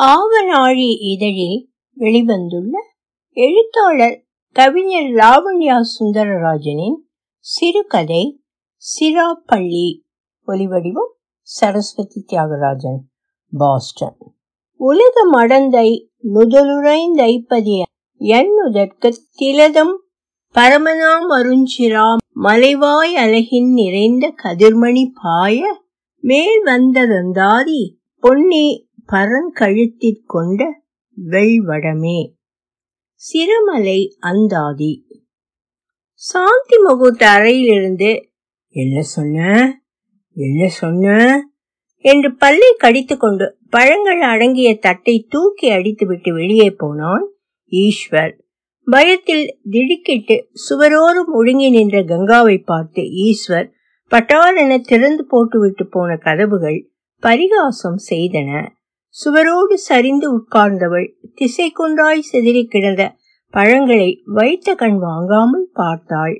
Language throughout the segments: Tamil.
ஆவநாழி இதழில் வெளிவந்துள்ள எழுத்தாளர் கவிஞர் லாவண்யா சுந்தரராஜனின் சிறுகதை சிராப்பள்ளி ஒலிவடிவம் சரஸ்வதி தியாகராஜன் பாஸ்டன். உலக மடந்தை நுதலுரைந்தைப்பதிய எண்ணுதற்குத் திலதம் பரமனாம் அருஞ்சிராம் மலைவாய் அலகின் நிறைந்த கதிர்மணி பாய மேல் வந்ததந்தாதி பொன்னி பரங்கழுத்திற்கொண்ட வெள்வடமே. சிறுமலை அந்தாதி. சாந்தி முகூர்த்த அறையிலிருந்து என்ன சொன்ன? என்ன சொன்ன? என்று பல்லை கடித்துக்கொண்டு பழங்கள் அடங்கிய தட்டை தூக்கி அடித்துவிட்டு வெளியே போனான் ஈஸ்வர். பயத்தில் திடுக்கிட்டு சுவரோரும் ஒழுங்கி நின்ற கங்காவை பார்த்து ஈஸ்வர் பட்டாரென திறந்து போட்டுவிட்டு போன கதவுகள் பரிகாசம் செய்தன. சுவரோடு சரிந்து உட்கார்ந்தவள் திசை கொண்டாய் சிதறி கிடந்த பழங்களை வைத்த கண் வாங்காமல் பார்த்தாள்.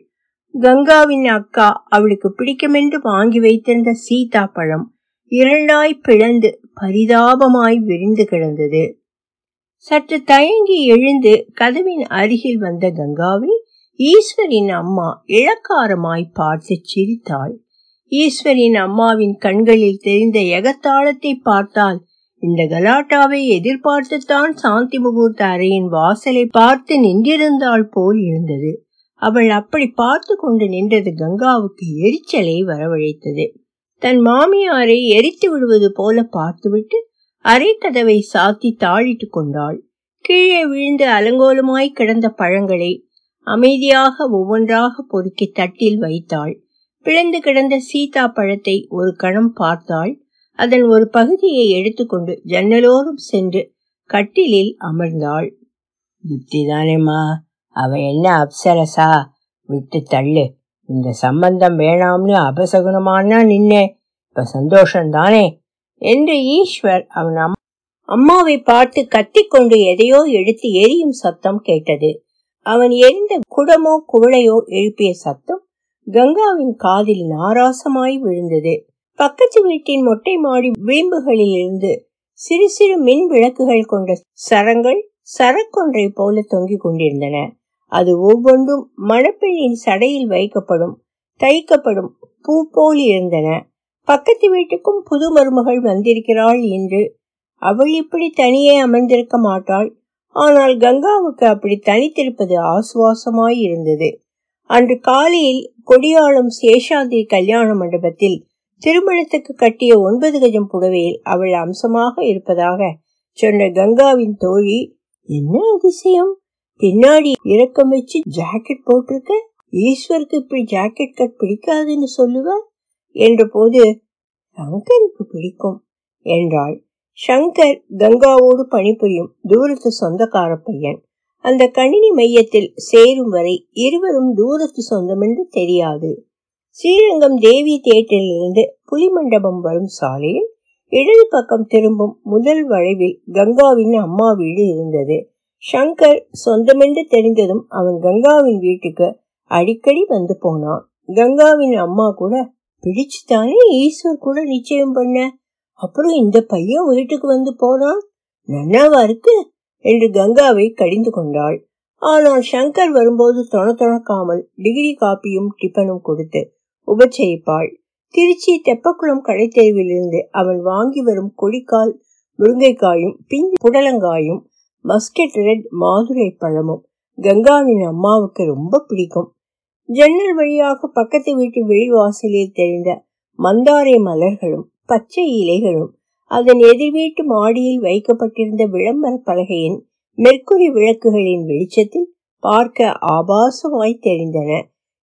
கங்காவின் அக்கா அவளுக்கு பிடிக்குமென்று வாங்கி வைத்திருந்த சீதா பழம் இரண்டாய் பிளந்து பரிதாபமாய் விரிந்து கிடந்தது. சற்று தயங்கி எழுந்து கதவின் அருகில் வந்த கங்காவை ஈஸ்வரின் அம்மா இளக்காரமாய் பார்த்து சிரித்தாள். ஈஸ்வரின் அம்மாவின் கண்களில் தெரிந்த எகத்தாளத்தை பார்த்தால் இந்த கலாட்டாவை எதிர்பார்த்துத்தான் சாந்தி முகூர்த்த அறையின் வாசலை பார்த்து நின்றிருந்தாள் போல் இருந்தது. அவள் அப்படி பார்த்து கொண்டு நின்றது கங்காவுக்கு எரிச்சலை வரவழைத்தது. தன் மாமியாரை எரித்து விடுவது போல பார்த்துவிட்டு அரை கதவை சாத்தி தாழிட்டு கொண்டாள். கீழே விழுந்து அலங்கோலமாய் கிடந்த பழங்களை அமைதியாக ஒவ்வொன்றாக பொறுக்கி தட்டில் வைத்தாள். பிளந்து கிடந்த சீதா பழத்தை ஒரு கணம் பார்த்தாள். அதன் ஒரு பகுதியை எடுத்துக்கொண்டு ஜன்னலோரம் சென்று கட்டிலில் அமர்ந்தாள். யுக்திதானேம்மா அவ என்ன அப்சரசா? விட்டு தள்ளு. இந்த சம்பந்தம் வேணாம்னு அபசகுனமானா நின்னே. இப்ப சந்தோஷம்தானே என்று ஈஸ்வர் அவன் அம்மாவை பார்த்து கத்திக்கொண்டு எதையோ எடுத்து எரியும் சத்தம் கேட்டது. அவன் எரிந்த குடமோ குவளையோ எழுப்பிய சத்தம் கங்காவின் காதில் நாராசமாய் விழுந்தது. பக்கத்து வீட்டின் மொட்டை மாடி விளிம்புகளில் இருந்து சிறு சிறு மின் விளக்குகள் கொண்ட சரங்கள் சரக்கொன்றை போல தொங்கிக் கொண்டிருந்தன. அது ஒவ்வொன்றும் மணப்பெண்ணின் சடையில் வைக்கப்படும் தைக்கப்படும் பூ போல் இருந்தன. பக்கத்து வீட்டுக்கும் புது மருமகள் வந்திருக்கிறாள் என்று அவள் இப்படி தனியே அமர்ந்திருக்க மாட்டாள். ஆனால் கங்காவுக்கு அப்படி தனித்திருப்பது ஆசுவாசமாய் இருந்தது. அன்று காலையில் கொடியாளம் சேஷாதி கல்யாண மண்டபத்தில் திருமணத்துக்கு கட்டிய ஒன்பது கஜம் புடவையில் அவள் அம்சமாக இருப்பதாக சொன்ன கங்காவின் தோழி என்ன அதிசயம்? பின்னாடி இறக்கம் வச்சு ஜாக்கெட் போட்டிருக்க? ஈஸ்வருக்கு இப்படி ஜாக்கெட் கட் பிடிக்காதுன்னு சொல்லுவ? என்ற போது சங்கருக்கு பிடிக்கும் என்றாள். சங்கர் கங்காவோடு பணிபுரியும் தூரத்து சொந்தக்கார பையன். அந்த கணினி மையத்தில் சேரும் வரை இருவரும் தூரத்து சொந்தம் என்று தெரியாது. ஸ்ரீரங்கம் தேவி தியேட்டரிலிருந்து புலிமண்டபம் வரும் சாலையில் இடது பக்கம் திரும்பும் முதல் வளைவில் கங்காவின் அம்மா வீடு இருந்தது. சங்கர் சொந்தமென்று தெரிந்ததும் அவன் கங்காவின் வீட்டுக்கு அடிக்கடி வந்து போனான். கங்காவின் அம்மா கூட பிடிச்சுதானே ஈஸ்வர் கூட நிச்சயம் பண்ண? அப்புறம் இந்த பையன் வீட்டுக்கு வந்து போனான்? நன்னாவா இருக்கு? என்று கங்காவை கடிந்து கொண்டாள். ஆனால் சங்கர் வரும்போது தொண தொணக்காமல் டிகிரி காப்பியும் டிஃபனும் கொடுத்து உபச்சரிப்பாள். திருச்சி தெப்பக்குளம் கடைத்தெருவிலிருந்து அவன் வாங்கி வரும் கொடிக்கால் முருங்கைக்காயும் பிஞ்சு புடலங்காயும் மஸ்கெட் ரெட் மாதுளை பழமும் கங்காவின் அம்மாவுக்கு ரொம்ப பிடிக்கும். ஜன்னல் வழியாக பக்கத்து வீட்டு வெளிவாசலில் தெரிந்த மந்தாரை மலர்களும் பச்சை இலைகளும் அதன் எதிர் வீட்டு மாடியில் வைக்கப்பட்டிருந்த விளம்பர பலகையின் மெர்க்குரி விளக்குகளின் வெளிச்சத்தில் பார்க்க ஆபாசமாய் தெரிந்தன.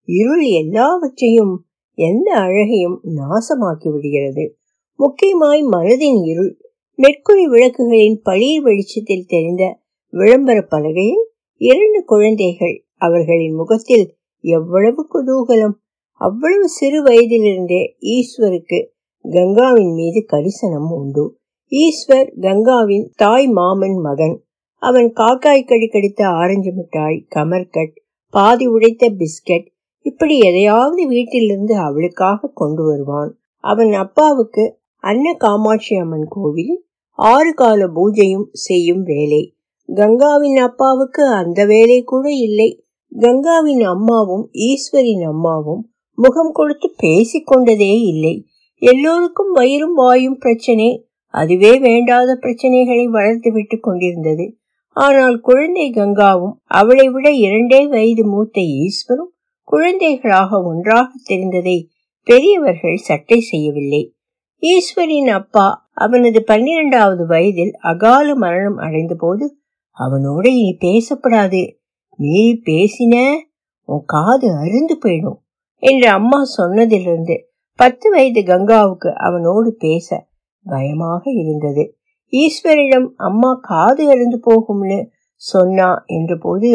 இருள் எல்லாவற்றையும் எந்த அழகையும் நாசமாக்கி விடுகிறது. முக்கியமாய் மனதின் இருள் மெர்க்குரி விளக்குகளின் பழிய வெளிச்சத்தில் தெரிந்த விளம்பர பலகையில் இரண்டு குழந்தைகள் அவர்களின் முகத்தில் எவ்வளவு குதூகலம். அவ்வளவு சிறு வயதிலிருந்தே ஈஸ்வருக்கு கங்காவின் மீது கரிசனம் உண்டு. ஈஸ்வர் கங்காவின் தாய் மாமன் மகன். அவன் காக்காய் கடி கடித்த ஆரஞ்சு மிட்டாய் கமர்கட் பாதி உடைத்த பிஸ்கட் இப்படி எதையாவது வீட்டிலிருந்து அவளுக்காக கொண்டு வருவான். அவன் அப்பாவுக்கு அன்ன காமாட்சி அம்மன் கோவில் ஆறு கால பூஜையும் செய்யும் வேலை. கங்காவின் அப்பாவுக்கு அந்த வேலை கூட இல்லை. கங்காவின் அம்மாவும் ஈஸ்வரின் அம்மாவும் முகம் கொடுத்து பேசிக்கொண்டதே இல்லை. எல்லோருக்கும் வயிறும் வாயும் பிரச்சனை. அதுவே வேண்டாத பிரச்சனைகளை வளர்த்து விட்டு கொண்டிருந்தது. ஆனால் குழந்தை கங்காவும் அவளை விட இரண்டே வயது மூத்த ஈஸ்வரும் குழந்தைகளாக ஒன்றாக தெரிந்ததை பெரியவர்கள் சட்டை செய்யவில்லை. ஈஸ்வரின் அப்பா அவனது பன்னிரண்டாவது வயதில் அகால மரணம் அடைந்த போது அவனோட இனி பேசப்படாது. நீ பேசின? உன் காது அருந்து போயிடும் என்று அம்மா சொன்னதிலிருந்து பத்து வயது கங்காவுக்கு அவனோடு பேச பயமாக இருந்தது. ஈஸ்வரிடம் அம்மா காது அருந்து போகும்னு சொன்னா என்ற போது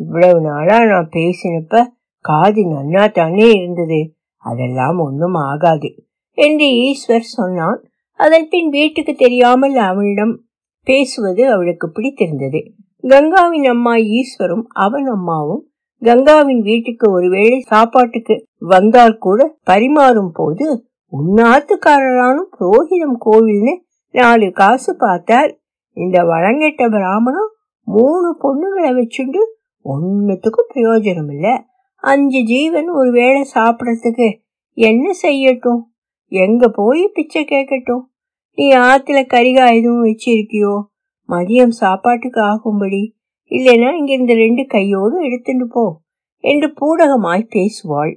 இவ்வளவு நாளா நான் பேசினப்ப காது நன்னா தானே இருந்தது. அதெல்லாம் ஒன்றும் ஆகாது. என்று ஈஸ்வர் சொன்னான். அதன் பின் வீட்டுக்கு தெரியாமல் அவனிடம் பேசுவது அவளுக்கு பிடித்திருந்தது. கங்காவின் அம்மா ஈஸ்வரும் அவன் அம்மாவும் கங்காவின் வீட்டுக்கு ஒருவேளை சாப்பாட்டுக்கு வந்தால் கூட பரிமாறும் போது உன்னாத்துக்காரரானும் புரோகிதம் கோவில்னு நாலு காசு பார்த்தார். இந்த வழங்கெட்ட பிராமணம் மூணு பொண்ணுகளை வச்சுண்டு ஒன்னுத்துக்கும் பிரயோஜனம் இல்ல அஞ்சு ஜீவன் ஒரு வேளை சாப்பிடறதுக்கு என்ன செய்யட்டும்? எங்க போய் பிச்சை கேட்கட்டும்? நீ ஆத்துல கரிகா எதுவும் வச்சிருக்கியோ? மதியம் சாப்பாட்டுக்கு ஆகும்படி. இல்லைன்னா இங்கிருந்து ரெண்டு கையோடு எடுத்துட்டு போ என்று பூடகமாய் பேசுவாள்.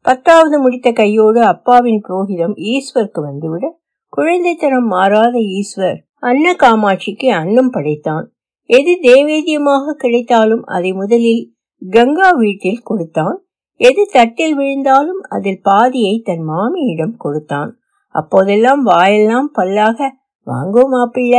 பத்தாவது முடித்த கையோடு அப்பாவின் புரோகிதம் ஈஸ்வருக்கு வந்துவிட குழந்தைத்தனம் மாறாத ஈஸ்வர் அன்ன காமாட்சிக்கு அன்னம் படைத்தான். எது தேவேதியமாக கிடைத்தாலும் அதை முதலில் கங்கா வீட்டில் கொடுத்தான். எது தட்டில் விழுந்தாலும் அதில் பாதியை தன் மாமியிடம் கொடுத்தான். அப்போதெல்லாம் வாயெல்லாம் பல்லாக வாங்கோ மாப்பிள்ள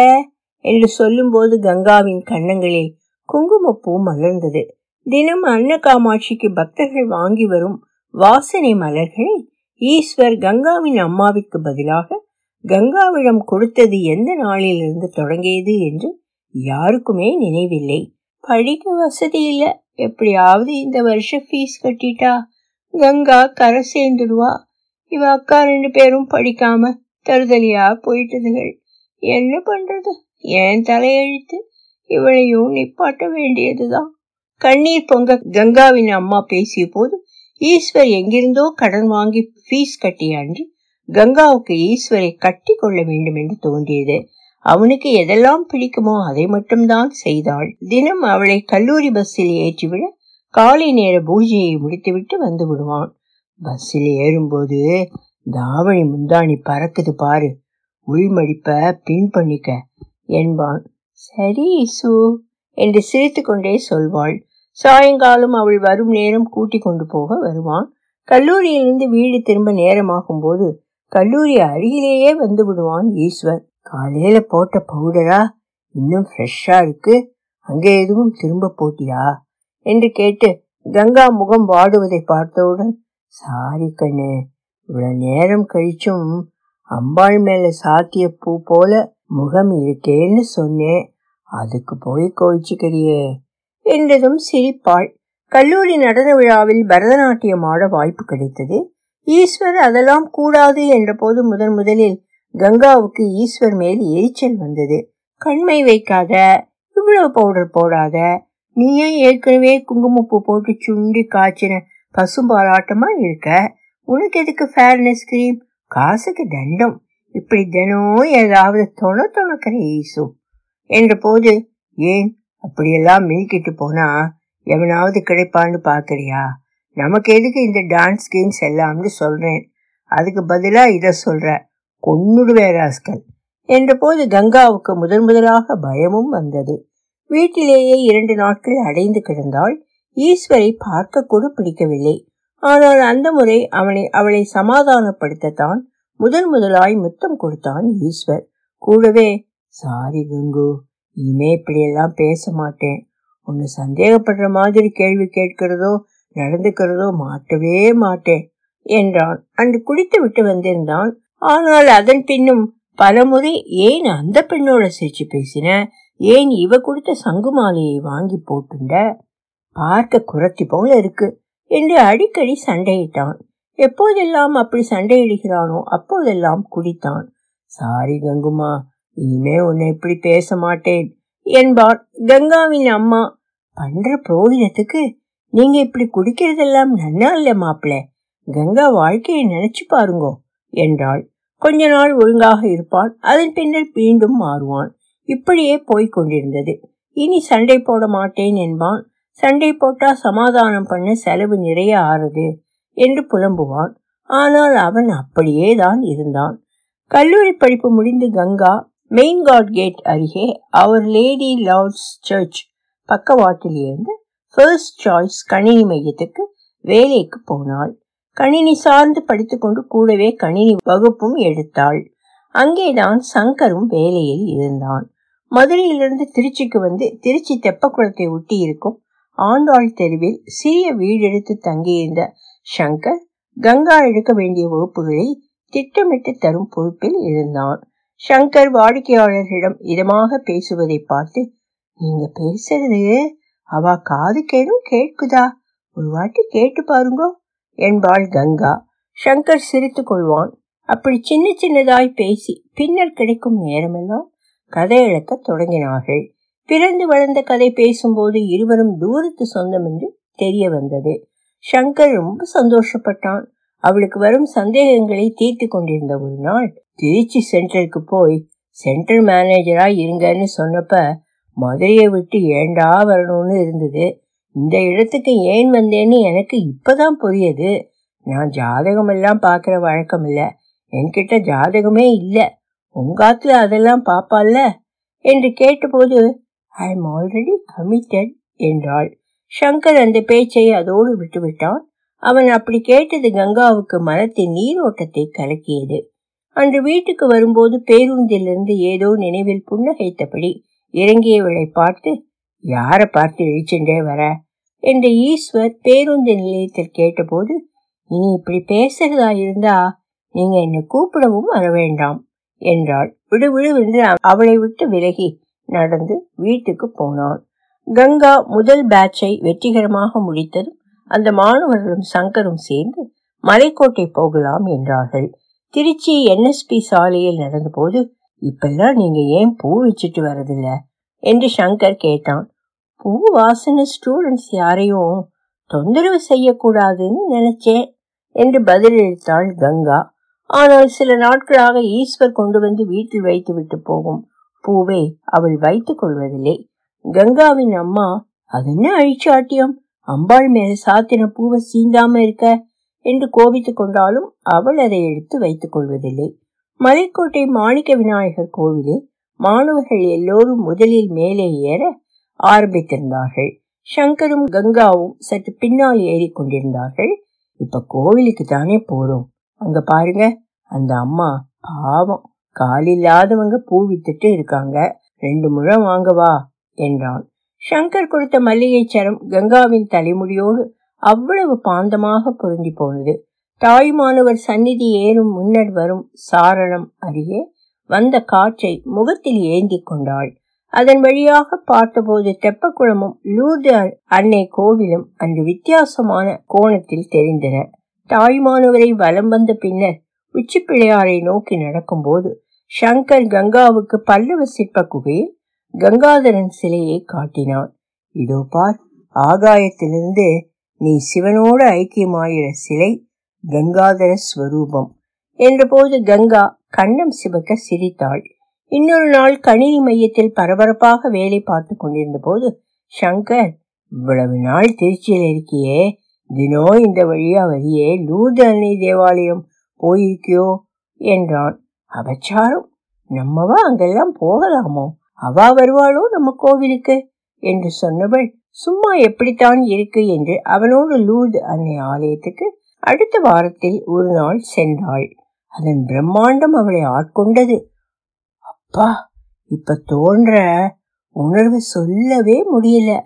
என்று சொல்லும்போது கங்காவின் கன்னங்களில் குங்குமப்பூ மலர்ந்தது. தினம் அன்ன காமாட்சிக்கு பக்தர்கள் வாங்கி வரும் வாசனை மலர்களை ஈஸ்வர் கங்காவின் அம்மாவிற்கு பதிலாக கங்காவிடம் கொடுத்தது எந்த நாளிலிருந்து தொடங்கியது என்று யாருக்குமே நினைவில்லை. படிக்க வசதி இல்லை. எப்படியாவது இந்த வருஷம் ஃபீஸ் கட்டிட்டா கங்கா கரை சேர்ந்துடுவா. இவ அக்கா ரெண்டு பேரும் படிக்காம தருதலியா போயிட்டதுகள். என்ன பண்றது? ஏன் தலையெழுத்து? இவளையும் நிப்பாட்ட வேண்டியதுதான். கண்ணீர் பொங்க கங்காவின் அம்மா பேசிய போது ஈஸ்வர் எங்கிருந்தோ கடன் வாங்கி ஃபீஸ் கட்டிய அன்று கங்காவுக்கு ஈஸ்வரை கட்டி கொள்ள வேண்டும் என்று தோன்றியது. அவனுக்கு எதெல்லாம் பிடிக்குமோ அதை மட்டும்தான் செய்தாள். தினம் அவளை கல்லூரி பஸ்ஸில் ஏற்றிவிட காலை நேர பூஜையை முடித்துவிட்டு வந்து விடுவான். பஸ்ஸில் ஏறும்போது தாவணி முந்தாணி பறக்குது பாரு. உள்மடிப்ப பின் பண்ணிக்க என்பான். சரி சு என்று சிரித்து கொண்டே சொல்வாள். சாயங்காலம் அவள் வரும் நேரம் கூட்டி கொண்டு போக வருவான். கல்லூரியிலிருந்து வீடு திரும்ப நேரமாகும் போது கல்லூரி அருகிலேயே வந்து விடுவான் ஈஸ்வர். காலையில போட்ட பவுடரா இன்னும் ஃப்ரெஷ்ஷா இருக்கு. அங்கே எதுவும் திரும்ப போட்டியா? என்று கேட்டு கங்கா முகம் வாடுவதை பார்த்தவுடன் சாரி கண்ணு இவ்வளவு நேரம் கழிச்சும் அம்பாள் மேல சாத்திய பூ போல முகம் இருக்கேன்னு சொன்னேன். அதுக்கு போய் கோயிச்சுக்கிறியே என்றதும் சிரிப்பாள். கல்லூரி நடன விழாவில் பரதநாட்டியம் ஆட வாய்ப்பு கிடைத்தது. ஈஸ்வர் அதெல்லாம் கூடாது என்ற போது முதன் முதலில் கங்காவுக்கு ஈஸ்வர் மேல் எரிச்சல் வந்தது. கண்மை வைக்காத இவ்வளவு பவுடர் போடாத நீ ஏன் ஏற்கனவே குங்குமப்பூ போட்டு சுண்டி காய்ச்சின பசும்பாலாட்டமா இருக்க? உனக்கு எதுக்கு ஃபேர்னஸ் கிரீம் காசுக்கு தண்டம். இப்படி தினம் ஏதாவது தொண தொணக்கிற ஈசு. என்ற போது ஏன் அப்படியெல்லாம் மீக்கிட்டு போனா எவனாவது கிடைப்பான்னு பாக்குறியா? நமக்கு எதுக்கு இந்த டான்ஸ் கேம்ஸ் எல்லாம்னு சொல்றேன். அதுக்கு பதிலா இத சொல்ற. கொன்னுடுவே ராஸ்கல் என்ற போது கங்காவுக்கு முதன் முதலாக பயமும் வந்தது. வீட்டிலேயே இரண்டு நாட்கள் அடைந்து கிடந்தால் ஈஸ்வரை பார்க்க கூட பிடிக்கவில்லை. ஆனால் அந்த முறை அவனை அவளை சமாதானப்படுத்தத்தான் முதன் முதலாய் முத்தம் கொடுத்தான் ஈஸ்வர். கூடவே சாரி கங்கு இனிமே இப்படியெல்லாம் பேச மாட்டேன். உன்னை சந்தேகப்படுற மாதிரி கேள்வி கேட்கிறதோ நடந்துக்கிறதோ மாட்டவே மாட்டேன் என்றான். அன்று குடித்து விட்டு வந்திருந்தான் ஆனால் அதன் பின்னும் பலமுறை ஏன் அந்த பெண்ணோட சிரிச்சு பேசின? ஏன் இவ கொடுத்த சங்கு மாலையை வாங்கி போட்டுண்ட? பார்க்க குரத்தி போல இருக்கு என்று அடிக்கடி சண்டையிட்டான். எப்போதெல்லாம் அப்படி சண்டையிடுகிறானோ அப்போதெல்லாம் குடித்தான். சாரி கங்குமா இனிமே உன்னை இப்படி பேச மாட்டேன் என்பான் கங்காவின் அம்மா. பண்ற புரோகிதத்துக்கு நீங்க இப்படி குடிக்கிறதெல்லாம் நன்னா இல்ல மாப்பிள. கங்கா வாழ்க்கையை நினைச்சு பாருங்கோ. என்றாள். கொஞ்ச நாள் ஒழுங்காக இருப்பான். அதன் பின்னர் மீண்டும் மாறுவான். இப்படியே போய்க் கொண்டிருந்தது. இனி சண்டை போட மாட்டேன் என்பான். சண்டை போட்டா சமாதானம் பண்ண செலவு நிறைய ஆறுது என்று புலம்புவான். ஆனால் அவன் அப்படியே தான் இருந்தான். கல்லூரி படிப்பு முடிந்து கங்கா மெயின் காட் கேட் அருகே அவர் லேடி லார்ட்ஸ் சர்ச் பக்கவாட்டில் இருந்து ஃபர்ஸ்ட் சாய்ஸ் கணினி மையத்துக்கு வேலைக்கு போனாள். கணினி சார்ந்து படித்துக்கொண்டு கூடவே கணினி வகுப்பும் எடுத்தாள். அங்கேதான் சங்கரும் வேலையில் இருந்தான். மதுரையிலிருந்து திருச்சிக்கு வந்து திருச்சி தெப்பக்குளத்தை ஒட்டி இருக்கும் ஆண்டாள் தெருவில் சிறிய வீடெடுத்து தங்கியிருந்த சங்கர் கங்கா எடுக்க வேண்டிய வகுப்புகளை திட்டமிட்டு தரும் பொறுப்பில் இருந்தான். சங்கர் வாடிக்கையாளர்களிடம் இதமாக பேசுவதை பார்த்து நீங்க பேசுறது? அவ காது கேடும் கேட்குதா? ஒரு வாட்டி கேட்டு பாருங்க. என்பாள் கங்கா. சங்கர் சிரித்து கொள்வான். அப்படி சின்ன சின்னதாய் பேசி பின்னர் கிடைக்கும் நேரமெல்லாம் கதை இழக்க தொடங்கினார்கள். பிறந்து வளர்ந்த கதை பேசும்போது இருவரும் தூரத்து சொந்தம் என்று தெரிய வந்தது. சங்கர் ரொம்ப சந்தோஷப்பட்டான். அவளுக்கு வரும் சந்தேகங்களை தீர்த்து கொண்டிருந்த ஒரு நாள் திருச்சி சென்டருக்கு போய் சென்டர் மேனேஜரா இருங்கன்னு சொன்னப்ப மதுரையை விட்டு ஏண்டா வரணும்னு இருந்தது. இந்த இடத்துக்கு ஏன் வந்தேன்னு எனக்கு இப்பதான் புரியுது. நான் ஜாதகம் எல்லாம் பாக்குற வழக்கம் இல்ல. என்கிட்ட ஜாதகமே இல்ல. உங்காத்துல அதெல்லாம் பாப்பால என்று கேட்டபோது ஐ எம் ஆல்ரெடி கமிட்டட் என்றாள். சங்கர் அந்த பேச்சை அதோடு விட்டுவிட்டான். அவன் அப்படி கேட்டது கங்காவுக்கு மனத்தின் நீரோட்டத்தை கலக்கியது. அன்று வீட்டுக்கு வரும்போது பேருந்திலிருந்து ஏதோ நினைவில் புன்னகைத்தபடி இறங்கியவளை பார்த்து யார பார்த்து இழிச்சுண்டே வர? என்று ஈஸ்வர் பேருந்து நிலையத்தில் கேட்டபோது நீ இப்படி பேசுறதா இருந்தா நீங்க என்னை கூப்பிடவும் வர வேண்டாம் என்றாள். விடுவிடுவென்று அவளை விட்டு விலகி நடந்து வீட்டுக்கு போனான். கங்கா முதல் பேட்சை வெற்றிகரமாக முடித்ததும் அந்த மாணவர்களும் சங்கரும் சேர்ந்து மலைக்கோட்டை போகலாம் என்றார்கள். திருச்சி என்எஸ்பி சாலையில் நடந்தபோது இப்பெல்லாம் நீங்க ஏன் பூ வச்சுட்டு வரதில்ல? என்று சங்கர் கேட்டான். பூ வாசனை ஸ்டூடெண்ட்ஸ் யாரையும் தொந்தரவு செய்யக்கூடாதுன்னு நினைச்சேன் என்று பதிலளித்தாள் கங்கா. ஆனால் சில நாட்களாக ஈஸ்வர் கொண்டு வந்து வீட்டில் வைத்து விட்டு போகும் பூவை அவள் வைத்துக் கொள்வதில்லை. கங்காவின் அம்மா அது என்ன அழிச்சாட்டியம்? அம்பாள் மேல சாத்தின பூவை சீந்தாம இருக்க? என்று கோபித்துக் கொண்டாலும் அவள் அதை எடுத்து வைத்துக் கொள்வதில்லை. மலைக்கோட்டை மாணிக்க விநாயகர் கோவிலில் மாணவர்கள் எல்லோரும் முதலில் மேலே ஏற ஆரம்பித்திருந்தார்கள். சங்கரும் கங்காவும் சற்று பின்னால் ஏறி கொண்டிருந்தார்கள். இப்ப கோவிலுக்கு தானே போறோம். அங்க பாருங்க அந்த அம்மா பாவம் காலில்லாதவங்க பூ வித்துட்டு இருக்காங்க. ரெண்டு முழம் வாங்கவா என்றான். சங்கர் கொடுத்த மல்லிகை சரம் கங்காவின் தலைமுடியோடு அவ்வளவு பாந்தமாக பொருந்தி போனது. தாய்மானவர் சந்நிதி ஏறும் முன்னர் வரும் சாரணம் அருகே வந்த காற்றை முகத்தில் ஏந்தி கொண்டாள். அதன் வழியாக பார்த்தபோது தெப்பக்குளமும் லூர்து அன்னை கோவிலும் அன்று வித்தியாசமான கோணத்தில் தெரிந்தன. தாய்மானவரை வலம் வந்த பின்னர் உச்சி பிள்ளையாரை நோக்கி நடக்கும்போது சங்கர் கங்காவுக்கு பல்லவ சிற்ப குகையில் கங்காதரன் சிலையை காட்டினான். இதோ பார் ஆகாயத்திலிருந்து நீ சிவனோடு ஐக்கியமாயிற சிலை கங்காதர ஸ்வரூபம். என்றபோது கங்கா கண்ணம் சிவக்க சிரித்தாள். இன்னொரு நாள் கணினி மையத்தில் பரபரப்பாக வேலை பார்த்து கொண்டிருந்த போது சங்கர் இவ்வளவு நாள் திருச்சியில் இருக்கியே. தினம் இந்த வழியா வரியே. லூர்து அன்னை தேவாலயம் போயிருக்கியோ? என்றான். அபச்சாரம். நம்மவா அங்கெல்லாம் போகலாமோ? அவா வருவாளோ நம்ம கோவிலுக்கு? என்று சொன்னவள் சும்மா எப்படித்தான் இருக்கு? என்று அவனோடு லூர்து அன்னை ஆலயத்துக்கு அடுத்த வாரத்தில் ஒரு நாள் சென்றாள். அதன் பிரம்மாண்டம் அவளை ஆட்கொண்டது. அப்பா இப்ப தோன்ற உணர்வு சொல்லவே முடியல.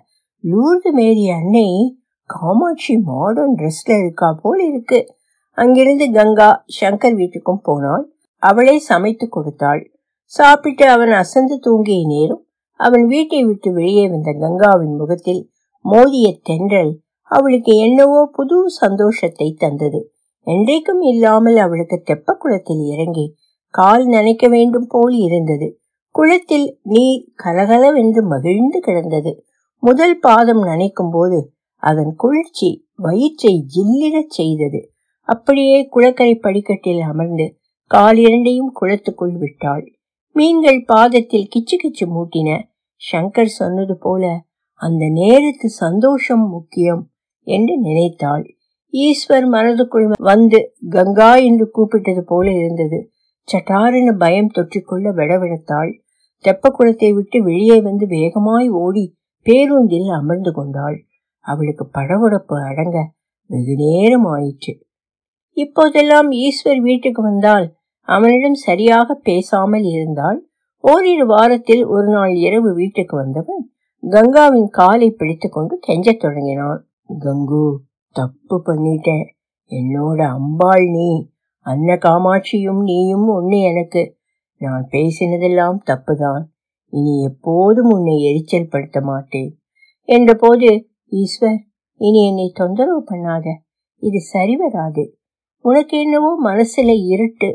லூர்து மேரி அன்னை காமாட்சி மாடர்ன் ட்ரெஸ்ல இருக்கா போல் இருக்கு. அங்கிருந்து கங்கா சங்கர் வீட்டுக்கும் போனாள். அவளே சமைத்து கொடுத்தாள். சாப்பிட்டு அவன் அசந்து தூங்கிய நேரம் அவன் வீட்டை விட்டு வெளியே வந்த கங்காவின் முகத்தில் மோதிய தென்றல் அவளுக்கு என்னவோ புது சந்தோஷத்தை தந்தது. என்றைக்கும் இல்லாமல் அவளுக்கு தெப்ப குளத்தில் இறங்கி கால் நனைக்க வேண்டும் போல் இருந்தது. குளத்தில் நீர் கலகலவென்று மகிழ்ந்து கிடந்தது. முதல் பாதம் நனைக்கும் போது அதன் குளிர்ச்சி வயிற்றை ஜில்லிடச் செய்தது. அப்படியே குளக்கரை படிக்கட்டில் அமர்ந்து கால் இரண்டையும் குளத்துக்குள் விட்டாள். மீன்கள் பாதத்தில் கிச்சு கிச்சு மூட்டின. சங்கர் சொன்னது போல அந்த நேரத்து சந்தோஷம் முக்கியம் என்று நினைத்தாள். ஈஸ்வர் மனதுக்குள் வந்து கங்கா என்று கூப்பிட்டது போல இருந்தது. சட்டாரென பயம் தொற்றிக்கொள்ள விடவிடத்தாள் தெப்பக்குளத்தை விட்டு வெளியே வந்து வேகமாய் ஓடி பேருந்தில் அமர்ந்து கொண்டாள். அவளுக்கு படவுடப்பு அடங்க வெகு நேரம் ஆயிற்று. இப்போதெல்லாம் ஈஸ்வர் வீட்டுக்கு வந்தால் அவனிடம் சரியாக பேசாமல் இருந்தால் ஓரிரு வாரத்தில் ஒரு நாள் இரவு வீட்டுக்கு வந்தவன் கங்காவின் காலை பிடித்துக் கொண்டு கெஞ்சத் தொடங்கினான். கங்கு தப்பு பண்ணிட்டேன். என்னோட அம்பாள் நீ அன்ன காமாட்சியும் நீயும் ஒண்ணு எனக்கு. நான் பேசினதெல்லாம் தப்புதான். இனி எப்போதும் உன்னை எரிச்சல் படுத்த மாட்டேன். என்றபோது ஈஸ்வர் இனி என்னை தொந்தரவு பண்ணாத. இது சரி வராது உனக்கு என்னவோ மனசுல இருட்டு.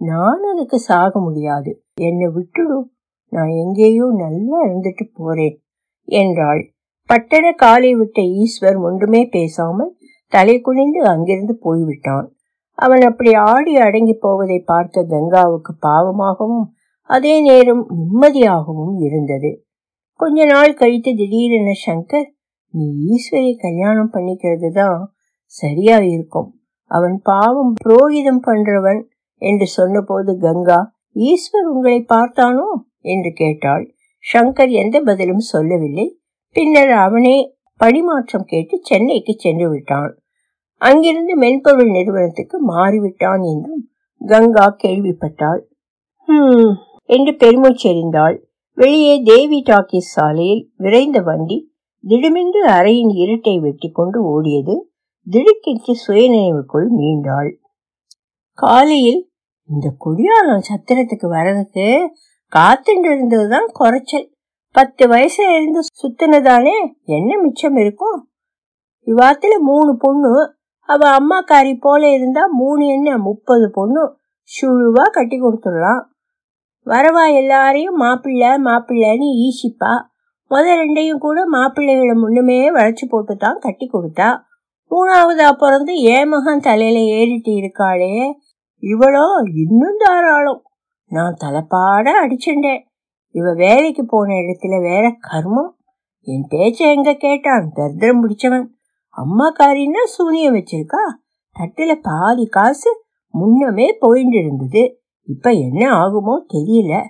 நான் அதுக்கு சாக முடியாது. என்னை விட்டுடும் நான் எங்கேயோ நல்லா இருந்துட்டு போறேன். என்றாள். பட்டண காலை விட்ட ஈஸ்வர் ஒன்றுமே பேசாமல் தலை குனிந்து அங்கிருந்து போய்விட்டான். அவன் அப்படி ஆடி அடங்கி போவதை பார்த்த கங்காவுக்கு பாவமாகவும் அதே நேரம் நிம்மதியாகவும் இருந்தது. கொஞ்ச நாள் கழித்து திடீரென சங்கர் நீ ஈஸ்வரை கல்யாணம் பண்ணிக்கிறது தான் சரியா இருக்கும். அவன் பாவம் புரோகிதம் பண்றவன் என்று சொன்னபோது கங்கா ஈஸ்வர் உங்களை பார்த்தானோ? என்று கேட்டாள். சங்கர் எந்த பதிலும் சொல்லவில்லை. பின்னர் அவனே பணிமாற்றம் கேட்டு சென்னைக்கு சென்று விட்டான். அங்கிருந்து மென்பொருள் நிறுவனத்துக்கு மாறிவிட்டான் என்றும் கங்கா கேள்விப்பட்டாள். என்று பெருமூச்செறிந்தாள் வெளியே தேவி டாக்கிஸ் சாலையில் விரைந்த வண்டி திடுமென்று அறையின் இருட்டை வெட்டி கொண்டு ஓடியது. திடுக்கிட்டு சுயநினைவுக்குள் மீண்டாள். காலையில் இந்த குடியாலம் சத்திரத்துக்கு வர்றதுக்கு காத்துட்டு இருந்ததுதான் குறைச்சல். பத்து வயசுல இருந்து சுத்தினதானே என்ன மிச்சம் இருக்கும்? இவ்வாத்துல மூணு பொண்ணு அவ அம்மாக்காரி போல இருந்தா மூணு என்ன முப்பது பொண்ணு சுழுவா கட்டி கொடுத்துடலாம். வரவா எல்லாரையும் மாப்பிள்ளை மாப்பிள்ளைன்னு ஈசிப்பா முத ரெண்டையும் கூட மாப்பிள்ளைகளை முன்னுமே வளைச்சு போட்டு தான் கட்டி கொடுத்தா. மூணாவதா பிறந்து ஏமகன் தலையில ஏறிட்டு இருக்காளே? இவளோ இன்னும் தாராளம். நான் தலைப்பாட அடிச்சுட்டேன் இவ வேலைக்கு போன இடத்துல வேற கர்மம். என் பேச்ச எங்க கேட்டான்? தர்தரம் பிடிச்சவன். அம்மாக்காரின்னா சூனியம் வச்சிருக்கா? தட்டுல பாதி காசு முன்னமே போயிட்டு இருந்தது இப்ப என்ன ஆகுமோ தெரியல.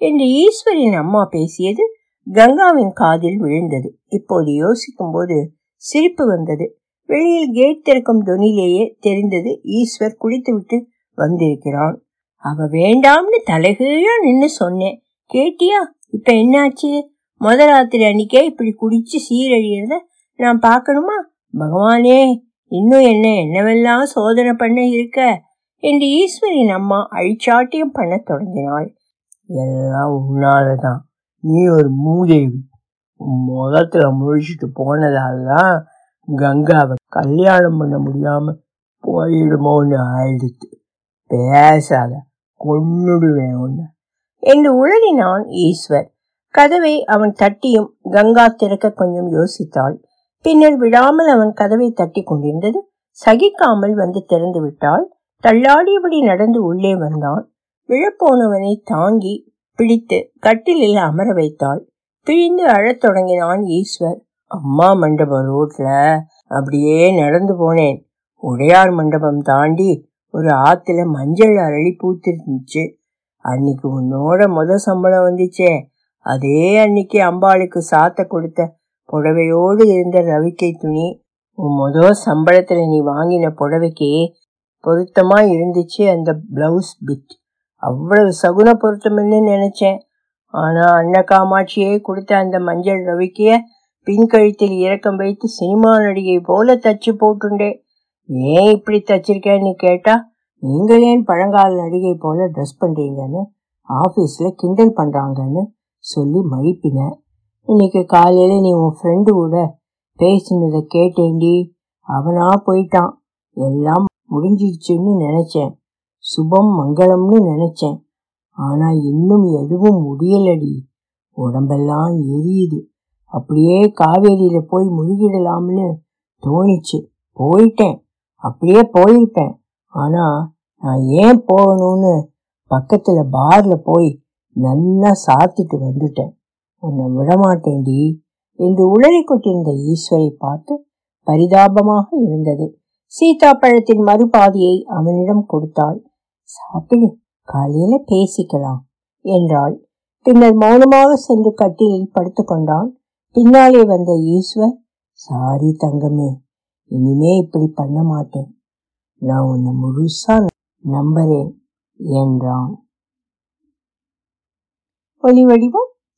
என்று ஈஸ்வரின் அம்மா பேசியது கங்காவின் காதில் விழுந்தது. இப்போது யோசிக்கும் போது சிரிப்பு வந்தது. வெளியில் கேட் திறக்கும் தொனிலேயே தெரிந்தது ஈஸ்வர் குளித்துவிட்டு வந்திருக்கிறான். அவ வேண்டாம்னு தலைகீழா நின்னு சொன்னேன். கேட்டியா? இப்ப என்னாச்சு? முத ராத்திரி அன்னைக்கே இப்படி குடிச்சு சீரழியறத நான் பார்க்கணுமா? பகவானே இன்னும் என்ன என்னவெல்லாம் சோதனை பண்ண இருக்க? என்று ஈஸ்வரின் அம்மா அழிச்சாட்டியம் பண்ண தொடங்கினாள். எல்லாம் உன்னாலதான். நீ ஒரு மூதேவி. முகத்துல முழிச்சிட்டு போனதாலதான் கங்காவை கல்யாணம் பண்ண முடியாம போயிடுமோன்னு ஆயிடுச்சு பேசாத கொன்னுடுவேன் உன்னை. என்று உளறினான் ஈஸ்வர். கதவை அவன் தட்டியும் கங்கா திறக்க கொஞ்சம் யோசித்தாள். பின்னர் விடாமல் அவன் கதவை தட்டி கொண்டிருந்தது. சகிக்காமல் வந்து திறந்து விட்டாள். தள்ளாடியபடி நடந்து உள்ளே வந்தான். விழப்போனவனை தாங்கி பிடித்து கட்டிலில் அமர வைத்தாள். பிழிந்து அழத் தொடங்கினான் ஈஸ்வர். அம்மா மண்டபம் ரோட்ல அப்படியே நடந்து போனேன். உடையார் மண்டபம் தாண்டி ஒரு ஆத்துல மஞ்சள் அரளி பூத்திருந்துச்சு. அன்னைக்கு உன்னோட முத சம்பளம் வந்துச்சே. அதே அன்னைக்கு அம்பாளுக்கு சாத்த கொடுத்த புடவையோடு இருந்த ரவிக்கை துணி உன் முத சம்பளத்துல நீ வாங்கின புடவைக்கு பொருத்தமா இருந்துச்சு அந்த பிளவுஸ் பிட் அவ்வளவு சகுன பொருத்தம்னு நினைச்சேன். ஆனா அன்ன காமாட்சியே கொடுத்த அந்த மஞ்சள் ரவிக்கைய பின்கழுத்தில் இறக்கம் வைத்து சினிமா நடிகை போல தச்சு போட்டுண்டே. ஏன் இப்படி தச்சிருக்கேன்னு கேட்டா நீங்கள் ஏன் பழங்கால நடிகை போல ட்ரெஸ் பண்றீங்கன்னு ஆபீஸ்ல கிண்டல் பண்றாங்கன்னு சொல்லி மழிப்பினேன் இன்னைக்கு காலையில நீ உன் ஃப்ரெண்டு கூட பேசினதை கேட்டேண்டி அவனா போயிட்டான். எல்லாம் முடிஞ்சிடுச்சுன்னு நினைச்சேன். சுபம் மங்களம்னு நினைச்சேன். ஆனா இன்னும் எதுவும் முடியலடி. உடம்பெல்லாம் எரியுது. அப்படியே காவேரியில போய் முழுகிடலாம்னு தோணிச்சு. போயிட்டேன். அப்படியே போயிருப்பேன். ஆனா நான் ஏன் போகணும்னு பக்கத்துல பார்ல போய் நல்லா சாத்திட்டு வந்துட்டேன். உன்னை விடமாட்டேன்டி என்று உளறி கொண்டிருந்த ஈஸ்வரை பார்த்து பரிதாபமாக இருந்தது சீதா பழத்தின் மறுபாதியை அவனிடம் கொடுத்தாள். சாப்பிடு காலையில பேசிக்கலாம் என்றாள். பின்னர் மௌனமாக சென்று கட்டிலில் படுத்துக்கொண்டான் பின்னாலே வந்த ஈஸ்வர் சாரி தங்கமே இனிமே இப்படி பண்ண மாட்டேன். நான் உன்னை முழுசா நம்புறேன் என்றான். ஒலி வடிவம்